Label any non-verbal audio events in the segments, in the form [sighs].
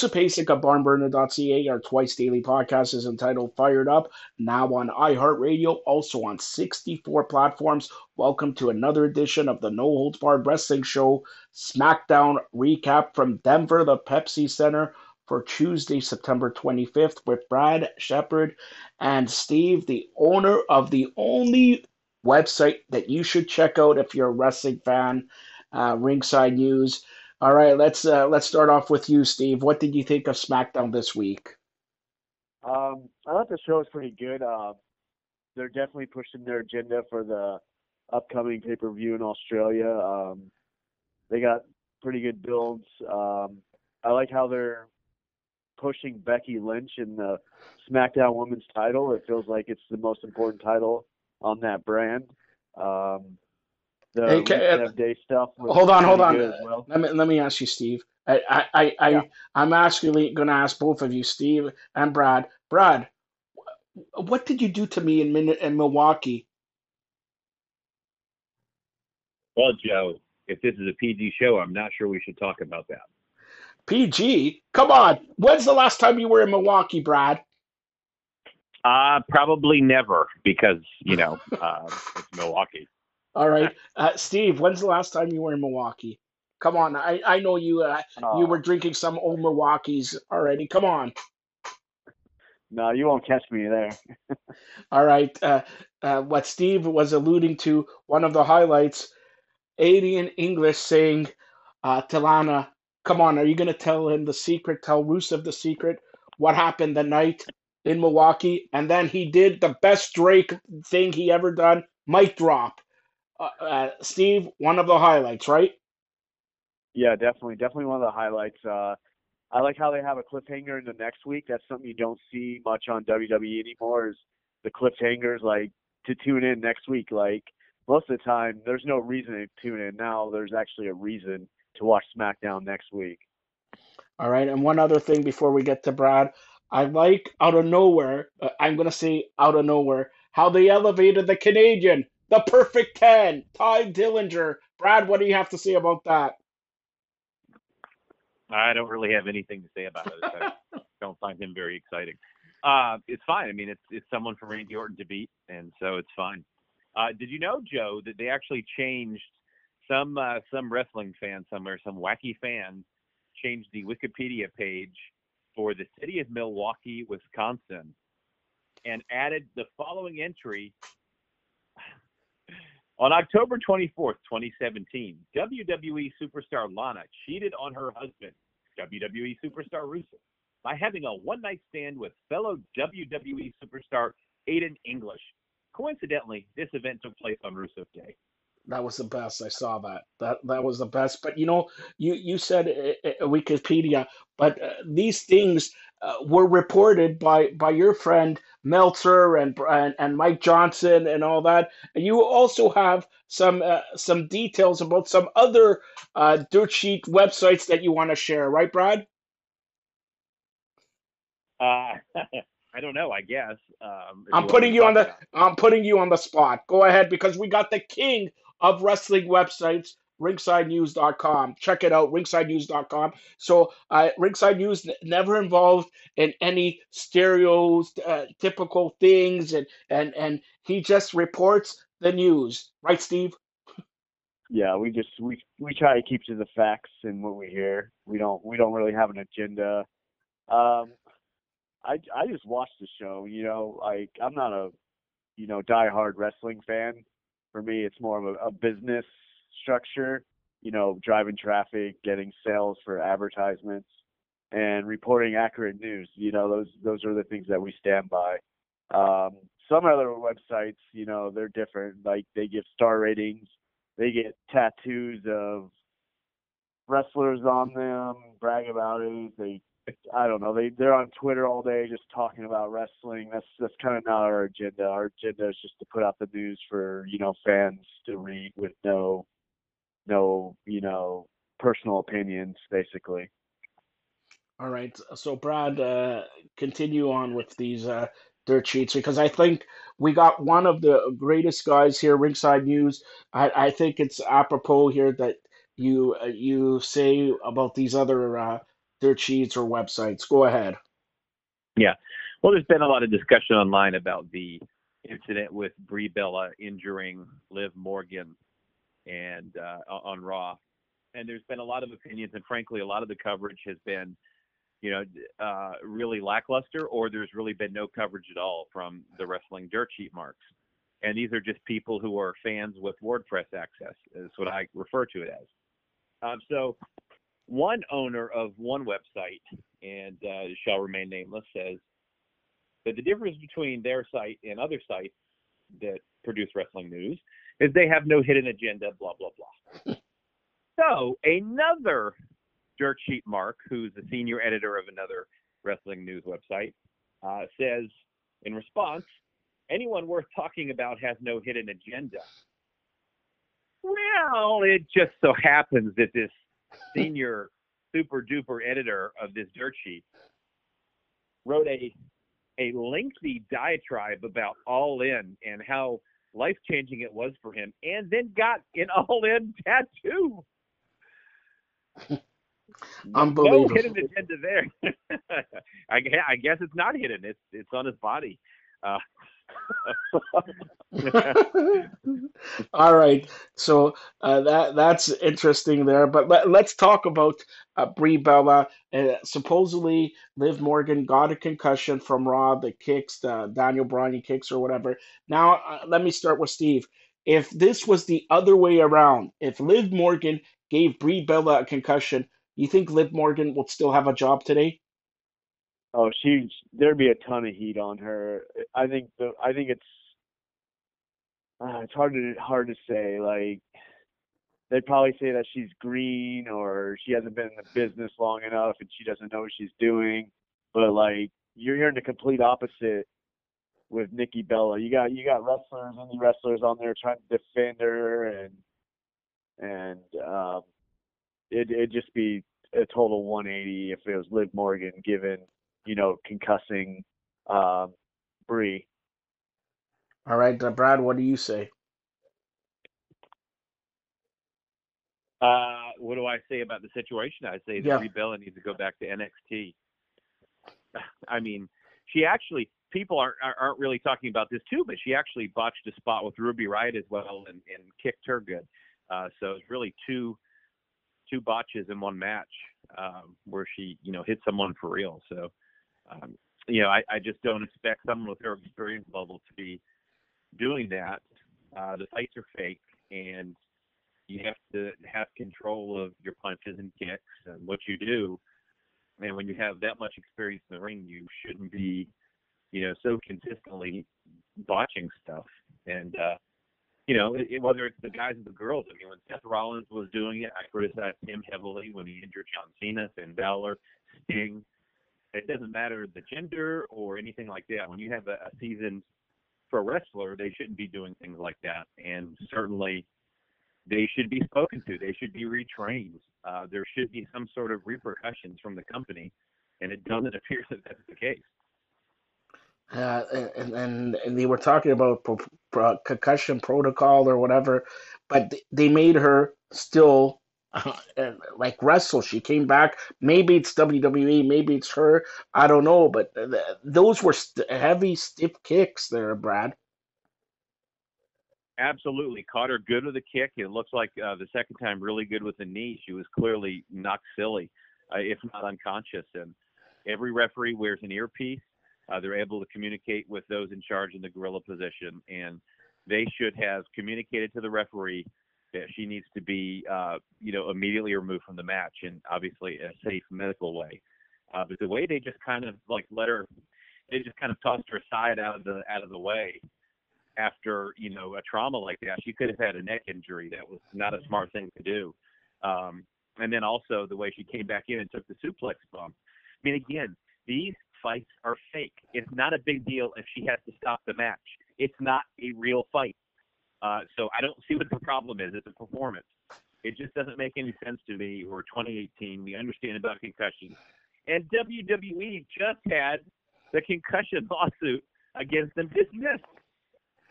Sapasic of barnburner.ca, our twice daily podcast is entitled Fired Up, now on iHeartRadio, also on 64 platforms. Welcome to another edition of the No Holds Barred Wrestling Show SmackDown recap from Denver, the Pepsi Center for Tuesday, September 25th, with Brad Shepard and Steve, the owner of the only website that you should check out if you're a wrestling fan, uh, Ringside News. All right, let's uh, let's start off with you, Steve. What did you think of SmackDown this week? Um, I thought the show was pretty good. Uh, they're definitely pushing their agenda for the upcoming pay per view in Australia. Um, they got pretty good builds. Um, I like how they're pushing Becky Lynch in the SmackDown Women's title. It feels like it's the most important title on that brand. Um, the Hey, ca- uh, Day stuff. Hold on, hold on. well. Let me let me ask you, Steve. I I I, I Yeah. I'm actually going to ask both of you, Steve and Brad. Brad, what did you do to me in Min- in Milwaukee? Well, Joe, if this is a PG show, I'm not sure we should talk about that. PG? Come on. When's the last time you were in Milwaukee, Brad? Uh, probably never because, you know, [laughs] uh, it's Milwaukee. All right, [laughs] uh, Steve. When's the last time you were in Milwaukee? Come on. I I know you. Uh, you Uh, were drinking some old Milwaukee's already. Come on. no, you won't catch me there. [laughs] All right. Uh, uh, what Steve was alluding to, one of the highlights, Aiden English saying, uh, to come on, are you going to tell him the secret, tell Rusev the secret, what happened the night in Milwaukee? And then he did the best Drake thing he ever done, mic drop. Uh, uh, Steve, one of the highlights, right? Yeah, definitely, definitely one of the highlights. Uh, I like how they have a cliffhanger in the next week. That's something you don't see much on WWE anymore. Is the cliffhangers like to tune in next week? Like most of the time, there's no reason to tune in. Now there's actually a reason to watch SmackDown next week. All right, and one other thing before we get to Brad, I like out of nowhere, uh, I'm going to say out of nowhere, how they elevated the Canadian, the perfect 10, Tye Dillinger. Brad, what do you have to say about that? I don't really have anything to say about it. I [laughs] don't find him very exciting. Uh, it's fine. I mean, it's it's someone for Randy Orton to beat, and so it's fine. Uh, did you know, Joe, that they actually changed some uh, some wrestling fan somewhere, some wacky fan, changed the Wikipedia page for the city of Milwaukee, Wisconsin, and added the following entry. On October 24th, 2017, WWE superstar Lana cheated on her husband, WWE superstar Rusev, by having a one night stand with fellow WWE superstar Aiden English. Coincidentally, this event took place on Rusev Day. That was the best. I saw that. That that was the best. But you know, you you said uh, uh, Wikipedia, but uh, these things uh, were reported by by your friend Meltzer and, and and Mike Johnson and all that. And you also have some uh, some details about some other uh, dirt sheet websites that you want to share, right, Brad? Uh, [laughs] I don't know, I guess. Um, I'm you putting you on the about. I'm putting you on the spot. Go ahead because we got the king of wrestling websites, ringsidenews.com. Check it out, ringsidenews.com. So, uh, Ringside News never involved in any stereotypical things, and and and he just reports the news, right, Steve? Yeah, we just we we try to keep to the facts and what we hear. We don't we don't really have an agenda. Um, I I just watch the show. You know, like I'm not a you know diehard wrestling fan. For me, it's more of a, a business structure. You know, driving traffic, getting sales for advertisements, and reporting accurate news. You know, those those are the things that we stand by. Um, some other websites, you know, they're different. Like they give star ratings, they get tattoos of wrestlers on them, brag about it. They, I don't know, they they're on Twitter all day just talking about wrestling. That's that's kind of not our agenda. Our agenda is just to put out the news for you know fans to read with no, no you know personal opinions, basically. All right. So, Brad, uh, continue on with these uh, dirt sheets because I think we got one of the greatest guys here, Ringside News. I, I think it's apropos here that you uh, you say about these other uh, dirt sheets or websites. Go ahead. Yeah. Well, there's been a lot of discussion online about the incident with Brie Bella injuring Liv Morgan and uh, on Raw, and there's been a lot of opinions, and frankly, a lot of the coverage has been, you know, uh, really lackluster, or there's really been no coverage at all from the wrestling dirt sheet marks. And these are just people who are fans with WordPress access, is what I refer to it as. Um, so, one owner of one website, and uh, shall remain nameless, says that the difference between their site and other sites that produce wrestling news is they have no hidden agenda, blah, blah, blah. [laughs] so another dirt sheet Mark, who's the senior editor of another wrestling news website, uh, says in response, anyone worth talking about has no hidden agenda. Well, it just so happens that this senior [laughs] super duper editor of this dirt sheet wrote a a lengthy diatribe about All In and how life changing it was for him, and then got an [laughs] All In tattoo. [laughs] Unbelievable. No hidden agenda there. [laughs] I, I guess it's not hidden. It's it's on his body. Uh, All right, so uh, that that's interesting there. But let, us talk about uh, Brie Bella. Uh, supposedly, Liv Morgan got a concussion from Raw, the kicks, the Daniel Bryan kicks, or whatever. Now, uh, let me start with Steve. If this was the other way around, if Liv Morgan gave Brie Bella a concussion, you think Liv Morgan would still have a job today? Oh, she there'd be a ton of heat on her. I think the I think it's uh, it's hard to hard to say. Like they'd probably say that she's green or she hasn't been in the business long enough and she doesn't know what she's doing. But like you're hearing the complete opposite with Nikki Bella. You got you got wrestlers, indie wrestlers on there trying to defend her and and um it it'd just be a total 180 if it was Liv Morgan given you know, concussing um, Brie. All right, uh, Brad, what do you say? Uh, what do I say about the situation? I say that yeah. Brie Bella needs to go back to NXT. [laughs] I mean, she actually people aren't aren't really talking about this too, but she actually botched a spot with Ruby Riott as well and, and kicked her good. Uh, so it's really two two botches in one match um, where she you know hit someone for real. So um, you know, I, I just don't expect someone with her experience level to be doing that. Uh, the fights are fake, and you have to have control of your punches and kicks and what you do. And when you have that much experience in the ring, you shouldn't be, you know, so consistently botching stuff. And uh, you know, it, whether it's the guys or the girls. I mean, when Seth Rollins was doing it, I criticized him heavily when he injured John Cena, Finn Balor, Sting it doesn't matter the gender or anything like that. When you have a, a seasoned pro wrestler, they shouldn't be doing things like that. And certainly, they should be spoken to. They should be retrained. Uh, there should be some sort of repercussions from the company, and it doesn't [laughs] appear that that's the case. Uh, and, and, and they were talking about pro, pro, concussion protocol or whatever, but they made her still [laughs] like wrestle. She came back. Maybe it's WWE, maybe it's her. I don't know, but th- those were st- heavy, stiff kicks there, Brad. Absolutely, caught her good with a kick. It looks like uh, the second time really good with the knee. She was clearly knocked silly, uh, if not unconscious. And every referee wears an earpiece. Uh, they're able to communicate with those in charge in the gorilla position, and they should have communicated to the referee she needs to be, uh, you know, immediately removed from the match in obviously a safe medical way. Uh, but the way they just kind of like let her, they just kind of tossed her aside out of the out of the way after you know a trauma like that. She could have had a neck injury. That was not a smart thing to do. Um, and then also the way she came back in and took the suplex bump. I mean, again, these fights are fake. It's not a big deal if she has to stop the match. It's not a real fight. Uh, so I don't see what the problem is. It's a performance. It just doesn't make any sense to me. We're 2018. We understand about concussions. And WWE just had the concussion [laughs] lawsuit against them dismissed.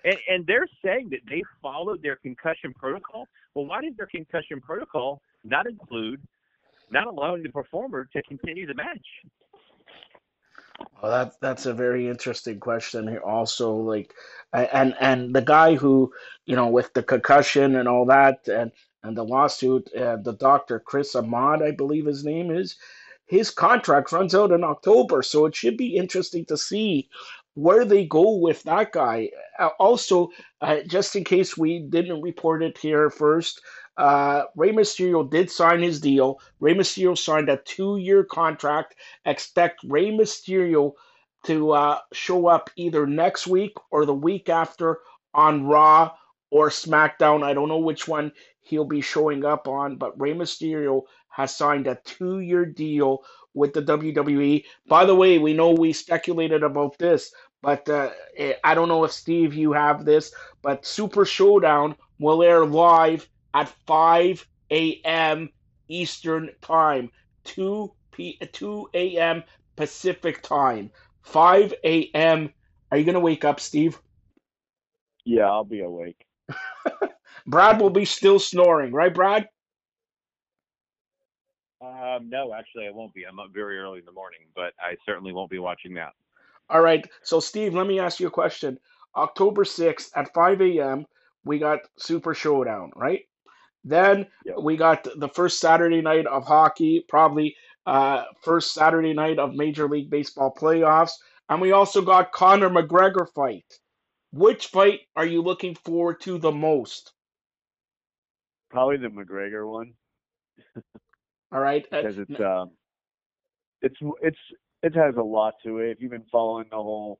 And, and they're saying that they followed their concussion protocol. Well, why does their concussion protocol not include not allowing the performer to continue the match. Well, that's that's a very interesting question here. Also, like, and and the guy who, you know, with the concussion and all that, and and the lawsuit, uh, the doctor Chris Ahmad, I believe his name is, his contract runs out in October, so it should be interesting to see where they go with that guy. Uh, also, uh, just in case we didn't report it here first, uh, Rey Mysterio did sign his deal. Rey Mysterio signed a two-year contract. Expect Rey Mysterio to uh, show up either next week or the week after on Raw or SmackDown. I don't know which one he'll be showing up on, but Rey Mysterio has signed a two-year deal with the WWE. By the way, we know we speculated about this, but uh, eh, I don't know if Steve you have this, but Super Showdown will air live at 5 a.m. Eastern Time, 2 p 2 a.m. Pacific Time, 5 a.m. Are you gonna wake up, Steve? Yeah, I'll be awake. [laughs] Brad will be still snoring, right, Brad? Um, no, actually, I won't be. I'm up very early in the morning, but I certainly won't be watching that. All right. So, Steve, let me ask you a question. October 6th at 5 a.m., we got Super Showdown, right? Then Yep. we got the first Saturday night of hockey, probably uh, first Saturday night of Major League Baseball playoffs. And we also got Conor McGregor fight. Which fight are you looking forward to the most? Probably the McGregor one All right. Uh, because it's um, it's it's it has a lot to it. If you've been following the whole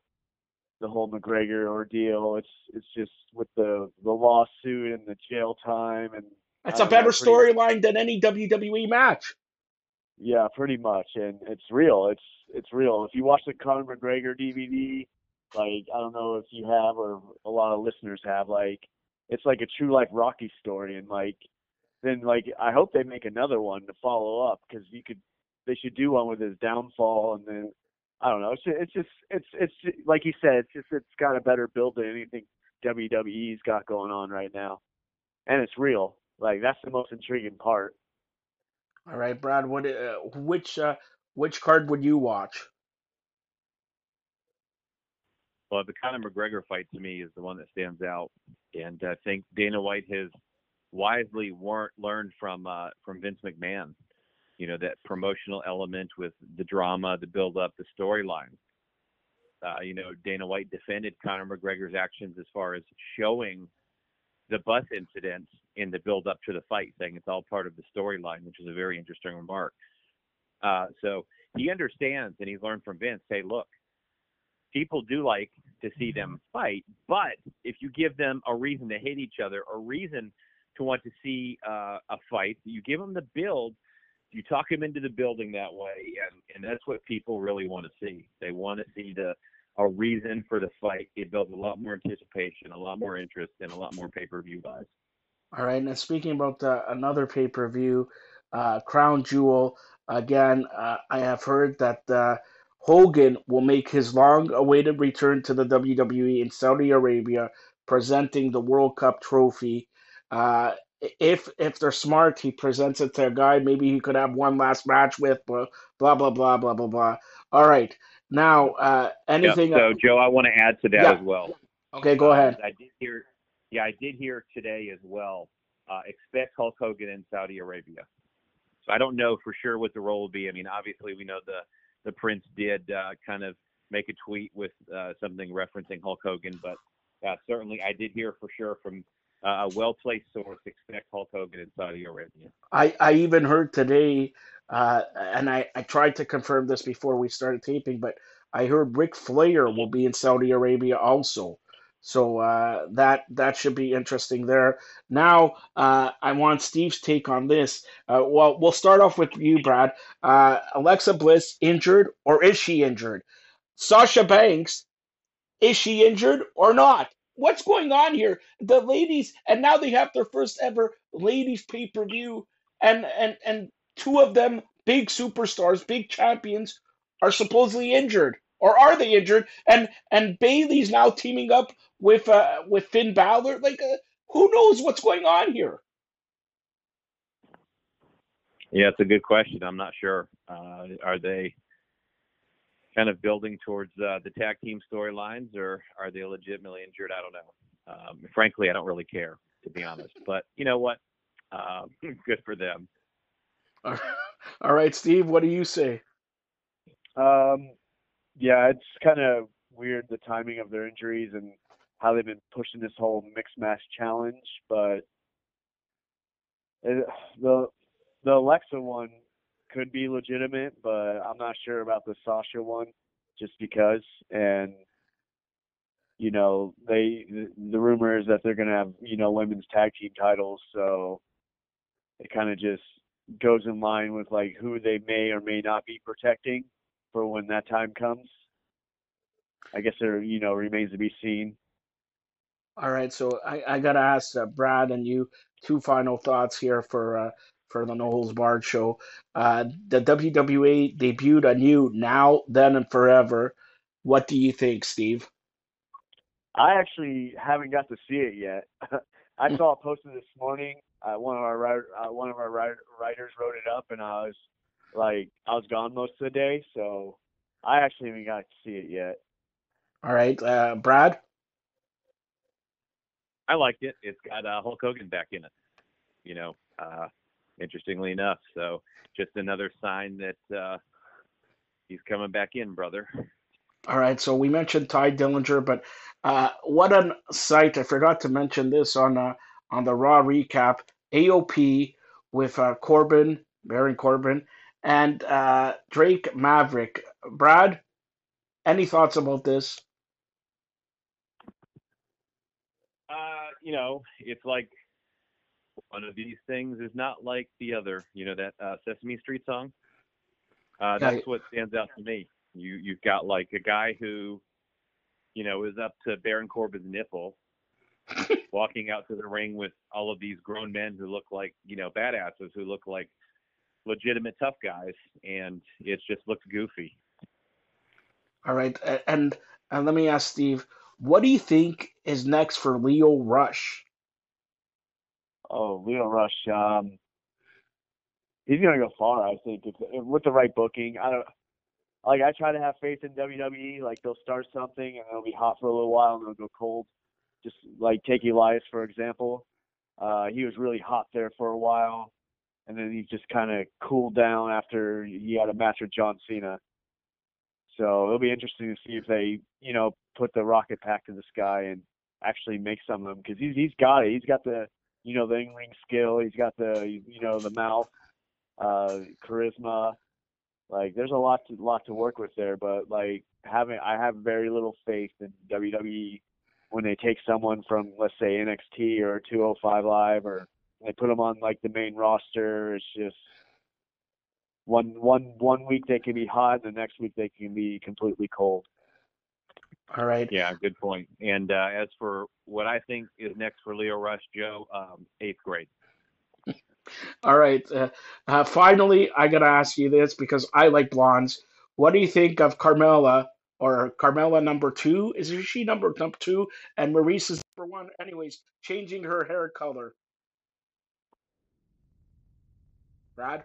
the whole McGregor ordeal, it's it's just with the the lawsuit and the jail time and It's a better storyline than any WWE match. Yeah, pretty much, and it's real. It's it's real. If you watch the Conor McGregor DVD, like I don't know if you have or a lot of listeners have, like it's like a true life Rocky story, and like then like I hope they make another one to follow up because you could they should do one with his downfall, and then I don't know. It's just, it's just it's it's like you said, it's just it's got a better build than anything WWE's got going on right now, and it's real. Like that's the most intriguing part. All right, Brad. What? Uh, which? Uh, which card would you watch? Well, the Conor McGregor fight to me is the one that stands out, and I think Dana White has wisely war- learned from uh, from Vince McMahon. You know that promotional element with the drama, the build up, the storyline. Uh, you know, Dana White defended Conor McGregor's actions as far as showing the bus incident in the build up to the fight, saying it's all part of the storyline, which is a very interesting remark. Uh, so he understands and he's learned from Vince. Hey, look, people do like to see them fight, but if you give them a reason to hate each other, a reason to want to see uh, a fight, you give them the build, you talk them into the building that way, and, and that's what people really want to see. They want to see the a reason for the fight. It builds a lot more anticipation, a lot more interest, and a lot more pay-per-view buys. All right. And speaking about uh, another pay per view, uh, Crown Jewel. Again, uh, I have heard that uh, Hogan will make his long-awaited return to the WWE in Saudi Arabia, presenting the World Cup trophy. Uh, if if they're smart, he presents it to a guy maybe he could have one last match with, but blah blah blah blah blah blah. All right. Now, uh, Yeah, anything? so, Joe, I want to add to that Yeah. as well. okay, go ahead. I did hear, yeah, I did hear today as well. Uh, expect Hulk Hogan in Saudi Arabia. So I don't know for sure what the role will be. I mean, obviously we know the the Prince did uh, kind of make a tweet with uh, something referencing Hulk Hogan, but uh, certainly I did hear for sure from uh, a well placed source expect Hulk Hogan in Saudi Arabia. I, I even heard today, uh, and I, I tried to confirm this before we started taping, but I heard Ric Flair will be in Saudi Arabia also. So uh, that that should be interesting there. Now uh, I want Steve's take on this. Uh, well, we'll start off with you, Brad. Uh, Alexa Bliss injured, or is she injured? Sasha Banks, is she injured or not? What's going on here? The ladies, and now they have their first ever ladies pay per view, and and and two of them, big superstars, big champions, are supposedly injured, or are they injured? And and Bayley's now teaming up with uh with Finn Balor. Like, uh, who knows what's going on here? Yeah, it's a good question. I'm not sure. Uh, are they kind of building towards uh, the tag team storylines, or are they legitimately injured? I don't know. Um, frankly, I don't really care, to be honest. But you know what? Uh, [laughs] good for them. [laughs] All right, Steve, what do you say? Um, yeah, it's kind of weird the timing of their injuries and how they've been pushing this whole mixed match challenge, but it, [sighs] the the Alexa one could be legitimate, but I'm not sure about the Sasha one just because. And you know, they the, the rumor is that they're gonna have you know women's tag team titles, so it kind of just goes in line with like who they may or may not be protecting for when that time comes. I guess there you know remains to be seen. All right, so I, I gotta ask uh, Brad and you two final thoughts here for uh, for the No Holds Barred show. Uh, the WWE debuted a new Now, Then, and Forever. What do you think, Steve? I actually haven't got to see it yet. [laughs] I saw it posted this morning. Uh, one of our writer, uh, one of our writers wrote it up, and I was like, I was gone most of the day, so I actually haven't got to see it yet. All right, uh, Brad. I liked it. It's got uh, Hulk Hogan back in it. You know, uh, interestingly enough. So just another sign that uh, he's coming back in, brother. All right. So we mentioned Tye Dillinger, but uh, what a sight! I forgot to mention this on uh, on the Raw recap. AOP with uh, Corbin, Baron Corbin, and uh, Drake Maverick. Brad, any thoughts about this? Uh, you know, it's like one of these things is not like the other. You know that uh, Sesame Street song. Uh, that's what stands out to me. You you've got like a guy who, you know, is up to Baron Corbin's nipple, [laughs] walking out to the ring with all of these grown men who look like you know badasses, who look like legitimate tough guys, and it just looks goofy. All right, and and let me ask Steve, what do you think is next for Lio Rush? Oh, Lio Rush. Um, he's gonna go far. I think if, if, with the right booking. I don't like. I try to have faith in WWE. Like they'll start something and they'll be hot for a little while and they'll go cold. Just like take Elias for example. Uh, he was really hot there for a while, and then he just kind of cooled down after he had a match with John Cena. So it'll be interesting to see if they, you know, put the rocket pack to this guy and actually make some of them because he's he's got it. He's got the you know, the in-ring skill. He's got the, you know, the mouth, uh, charisma. Like, there's a lot to lot to work with there. But like, having I have very little faith in WWE when they take someone from, let's say, NXT or 205 Live, or they put them on like the main roster. It's just one one one week they can be hot, and the next week they can be completely cold. All right. Yeah, good point. And uh, as for what I think is next for Lio Rush, Joe, um, eighth grade. All right. Uh, uh, finally, I gotta ask you this because I like blondes. What do you think of Carmella or Carmella number two? Is she number number two and Maurice is number one? Anyways, changing her hair color. Brad.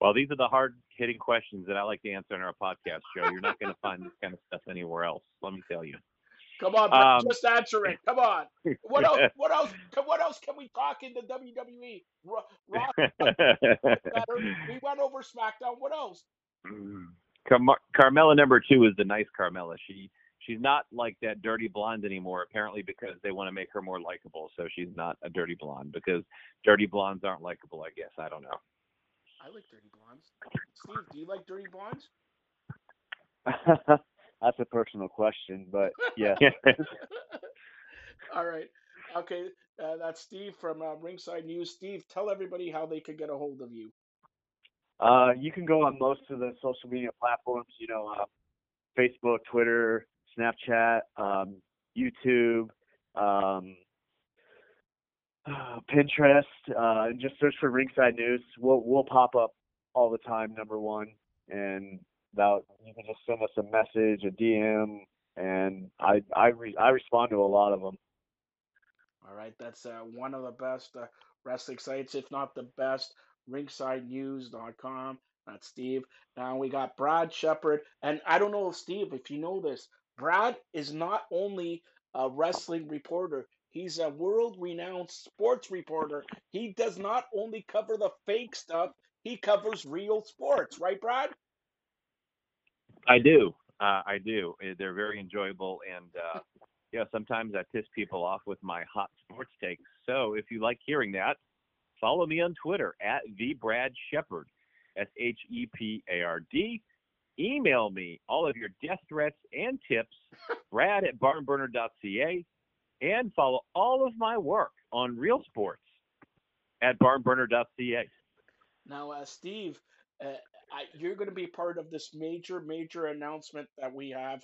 Well, these are the hard hitting questions that I like to answer on our podcast show. You're not going to find this kind of stuff anywhere else. Let me tell you. Come on, um, just answer it. Come on. What else? [laughs] What else? What else can we talk in the WWE? Raw, [laughs] we went over SmackDown. What else? [laughs] Car- Carmella number two is the nice Carmella. She she's not like that dirty blonde anymore. Apparently, because they want to make her more likable. So she's not a dirty blonde because dirty blondes aren't likable. I guess I don't know. I like dirty blondes. Steve, do you like dirty blondes? [laughs] That's a personal question, but yeah. [laughs] [laughs] All right. Okay, uh, that's Steve from uh, Ringside News. Steve, tell everybody how they could get a hold of you. Uh, you can go on most of the social media platforms. You know, uh, Facebook, Twitter, Snapchat, um, YouTube. Um, [sighs] Pinterest, uh, and just search for Ringside News. We'll we'll pop up all the time. Number one, and that you can just send us a message, a DM, and I I re, I respond to a lot of them. All right, that's uh, one of the best uh, wrestling sites, if not the best ringsidenews.com. That's Steve. Now we got Brad Shepard. And I don't know, Steve, if you know this, Brad is not only a wrestling reporter, he's a world renowned sports reporter. He does not only cover the fake stuff, he covers real sports, right, Brad? I do. Uh, I do. Eh, they're very enjoyable, and uh, yeah, sometimes I piss people off with my hot sports takes. So if you like hearing that, follow me on Twitter at the Brad Shepard, S H E P A R D. Email me all of your death threats and tips, [laughs] Brad at barnburner.ca, and follow all of my work on Real Sports at barnburner.ca. Now, uh, Steve, uh, I, you're going to be part of this major, major announcement that we have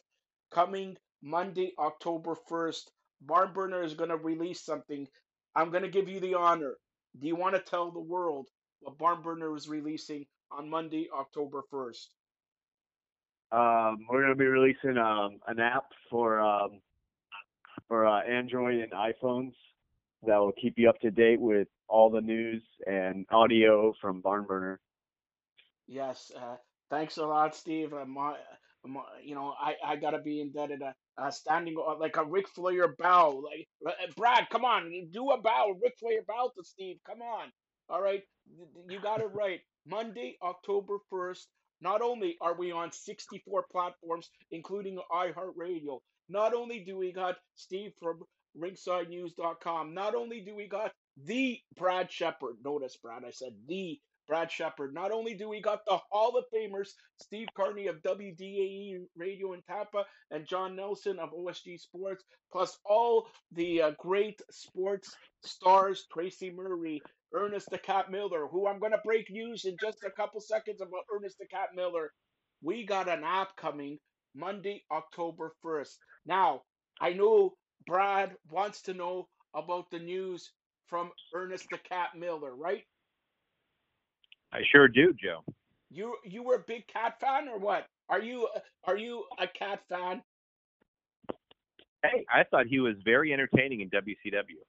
coming Monday, October 1st. Barnburner is going to release something. I'm going to give you the honor. Do you want to tell the world what Barnburner is releasing on Monday, October 1st? Um, we're going to be releasing um, an app for um, for uh, Android and iPhones that will keep you up to date with all the news and audio from Barnburner. Yes, uh, thanks a lot, Steve. Uh, my, my, you know, I, I gotta be indebted. Uh, uh standing like a Ric Flair bow, like uh, Brad. Come on, do a bow, Ric Flair bow to Steve. Come on, all right, you got it right. Monday, October first. Not only are we on 64 platforms, including iHeartRadio, not only do we got Steve from ringsidenews.com, not only do we got the Brad Shepard, notice Brad, I said the Brad Shepard. Not only do we got the Hall of Famers, Steve Carney of WDAE Radio in Tampa and John Nelson of OSG Sports, plus all the uh, great sports stars, Tracy Murray, Ernest the Cat Miller, who I'm going to break news in just a couple seconds about Ernest the Cat Miller. We got an app coming Monday, October 1st. Now, I know Brad wants to know about the news from Ernest the Cat Miller, right? I sure do, Joe. You you were a big cat fan or what? Are you are you a cat fan? Hey, I thought he was very entertaining in WCW.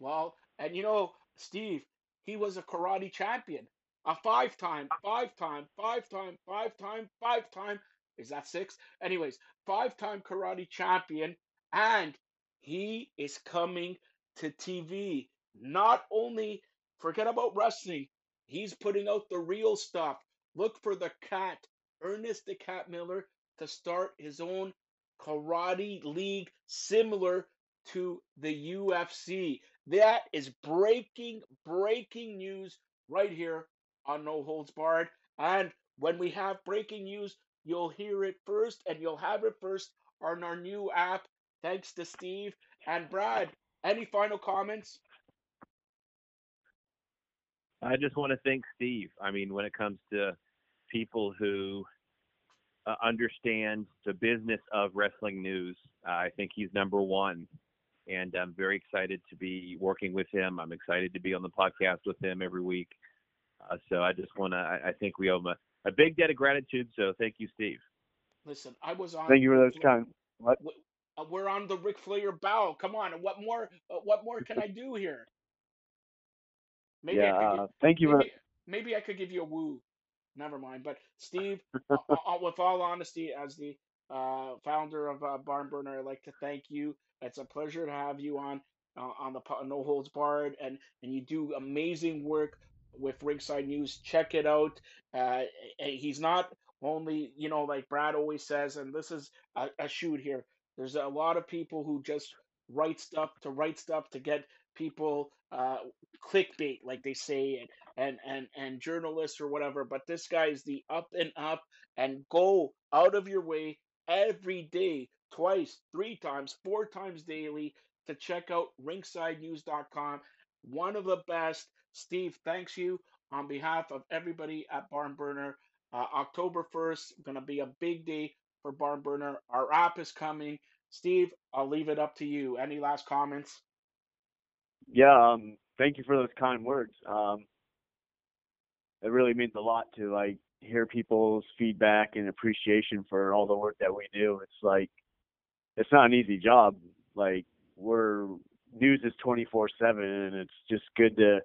Well, and you know, Steve, he was a karate champion. A five time, five time, five time, five time, five time. Is that six? Anyways, five time karate champion. And he is coming to TV. Not only forget about wrestling, He's putting out the real stuff. Look for the cat, Ernest the Cat Miller, to start his own karate league similar to the UFC. That is breaking, breaking news right here on No Holds Barred. And when we have breaking news, you'll hear it first and you'll have it first on our new app. Thanks to Steve and Brad. Any final comments? I just want to thank Steve. I mean, when it comes to people who uh, understand the business of wrestling news, uh, I think he's number one. And I'm very excited to be working with him. I'm excited to be on the podcast with him every week. Uh, so I just want to, I, I, think we owe him a, a, big debt of gratitude. So thank you, Steve. Listen, I was on. Thank you for those kind. What? Uh, we're on the Ric Flair bow. Come on, what more? Uh, what more can [laughs] I do here? Maybe yeah, I could thank you. Maybe, maybe, I could give you a woo. Never mind. But Steve, [laughs] uh, with all honesty, as the uh, founder of uh, Barnburner, I'd like to thank you. It's a pleasure to have you on uh, on the No Holds Barred, and and you do amazing work with Ringside News. Check it out. Uh, he's not only you know like Brad always says, and this is a, a shoot here. There's a lot of people who just write stuff to write stuff to get people uh, clickbait, like they say, and, and and and journalists or whatever. But this guy is the up and up, and go out of your way every day, twice, three times, four times daily to check out ringsidenews.com. One of the best. Steve, thanks you on behalf of everybody at Barnburner. Uh, October 1st, going to be a big day for Barnburner. Our app is coming. Steve, I'll leave it up to you. Any last comments? Yeah, um, thank you for those kind words. Um, it really means a lot to like hear people's feedback and appreciation for all the work that we do. It's like it's not an easy job. Like we're news is 24/7 and it's just good to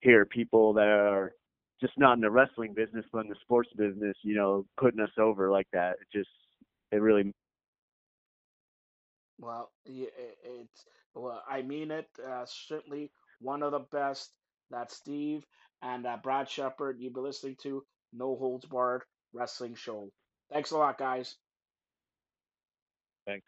hear people that are just not in the wrestling business, but in the sports business, you know, putting us over like that. It just it really Well, it's well, I mean it. Uh, certainly one of the best. That's Steve and uh, Brad Shepard. You've been listening to No Holds Barred Wrestling Show. Thanks a lot, guys. Thanks.